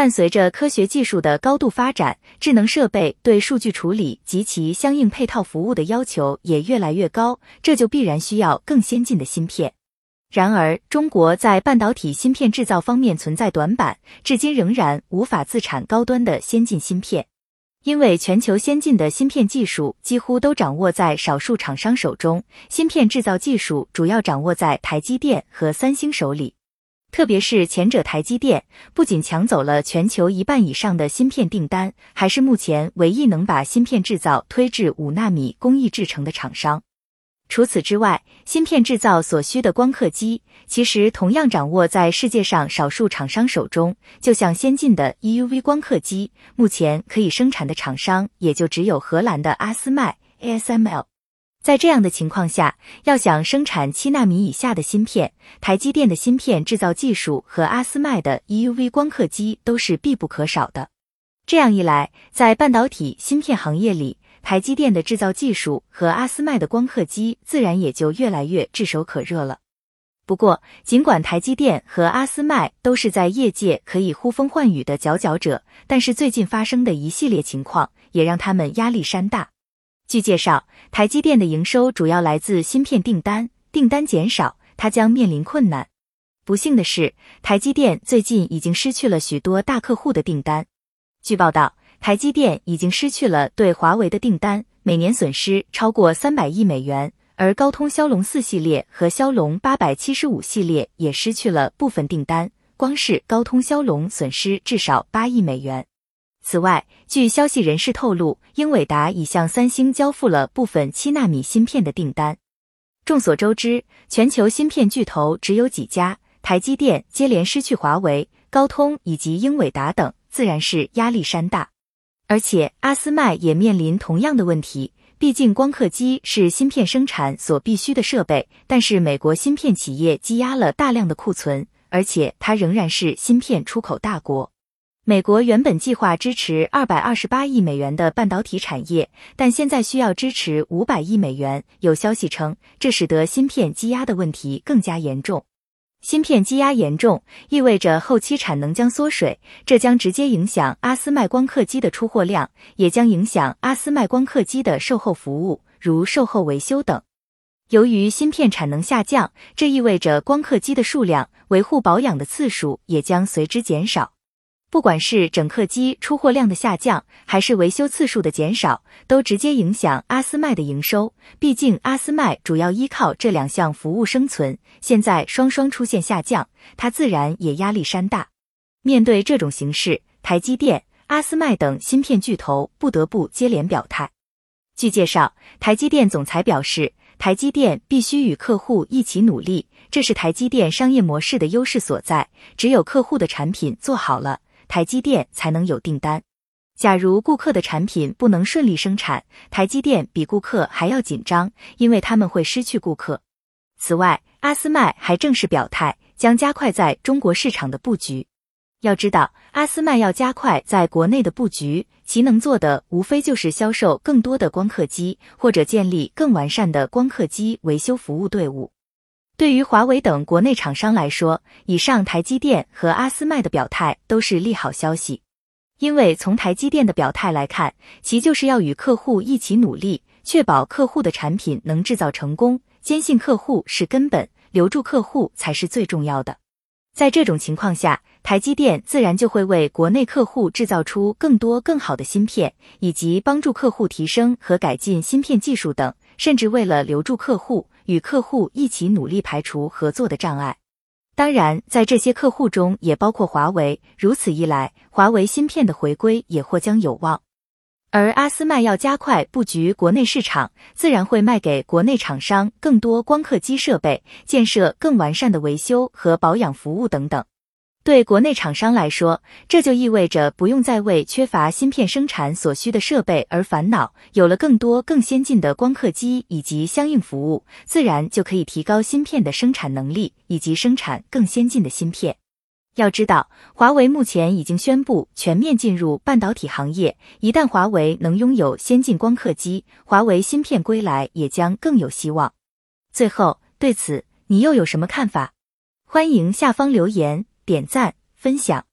伴随着科学技术的高度发展，智能设备对数据处理及其相应配套服务的要求也越来越高，这就必然需要更先进的芯片。然而，中国在半导体芯片制造方面存在短板，至今仍然无法自产高端的先进芯片。因为全球先进的芯片技术几乎都掌握在少数厂商手中，芯片制造技术主要掌握在台积电和三星手里。特别是前者台积电，不仅抢走了全球一半以上的芯片订单，还是目前唯一能把芯片制造推至五纳米工艺制成的厂商。除此之外，芯片制造所需的光刻机，其实同样掌握在世界上少数厂商手中。就像先进的 EUV 光刻机，目前可以生产的厂商也就只有荷兰的阿斯麦 ASML。在这样的情况下，要想生产七纳米以下的芯片，台积电的芯片制造技术和阿斯麦的 EUV 光刻机都是必不可少的。这样一来，在半导体芯片行业里，台积电的制造技术和阿斯麦的光刻机自然也就越来越炙手可热了。不过，尽管台积电和阿斯麦都是在业界可以呼风唤雨的佼佼者，但是最近发生的一系列情况也让他们压力山大。据介绍，台积电的营收主要来自芯片订单，订单减少，它将面临困难。不幸的是，台积电最近已经失去了许多大客户的订单。据报道，台积电已经失去了对华为的订单，每年损失超过三百亿美元。而高通骁龙四系列和骁龙八百七十五系列也失去了部分订单，光是高通骁龙损失至少八亿美元。此外，据消息人士透露，英伟达已向三星交付了部分七纳米芯片的订单。众所周知，全球芯片巨头只有几家，台积电接连失去华为、高通以及英伟达等，自然是压力山大。而且，阿斯麦也面临同样的问题。毕竟，光刻机是芯片生产所必须的设备，但是美国芯片企业积压了大量的库存，而且它仍然是芯片出口大国。美国原本计划支持二百二十八亿美元的半导体产业，但现在需要支持五百亿美元。有消息称，这使得芯片积压的问题更加严重。芯片积压严重，意味着后期产能将缩水，这将直接影响阿斯麦光刻机的出货量，也将影响阿斯麦光刻机的售后服务，如售后维修等。由于芯片产能下降，这意味着光刻机的数量、维护保养的次数也将随之减少。不管是整客机出货量的下降，还是维修次数的减少，都直接影响阿斯麦的营收。毕竟阿斯麦主要依靠这两项服务生存，现在双双出现下降，它自然也压力山大。面对这种形势，台积电、阿斯麦等芯片巨头不得不接连表态。据介绍，台积电总裁表示，台积电必须与客户一起努力，这是台积电商业模式的优势所在。只有客户的产品做好了。台积电才能有订单。假如顾客的产品不能顺利生产，台积电比顾客还要紧张，因为他们会失去顾客。此外，阿斯麦还正式表态，将加快在中国市场的布局。要知道，阿斯麦要加快在国内的布局，其能做的无非就是销售更多的光刻机，或者建立更完善的光刻机维修服务队伍。对于华为等国内厂商来说，以上台积电和阿斯麦的表态都是利好消息，因为从台积电的表态来看，其就是要与客户一起努力，确保客户的产品能制造成功。坚信客户是根本，留住客户才是最重要的。在这种情况下，台积电自然就会为国内客户制造出更多更好的芯片，以及帮助客户提升和改进芯片技术等，甚至为了留住客户。与客户一起努力排除合作的障碍，当然，在这些客户中也包括华为。如此一来，华为芯片的回归也或将有望。而阿斯麦要加快布局国内市场，自然会卖给国内厂商更多光刻机设备，建设更完善的维修和保养服务等等。对国内厂商来说，这就意味着不用再为缺乏芯片生产所需的设备而烦恼，有了更多更先进的光刻机以及相应服务，自然就可以提高芯片的生产能力以及生产更先进的芯片。要知道，华为目前已经宣布全面进入半导体行业，一旦华为能拥有先进光刻机，华为芯片归来也将更有希望。最后，对此你又有什么看法？欢迎下方留言。点赞分享。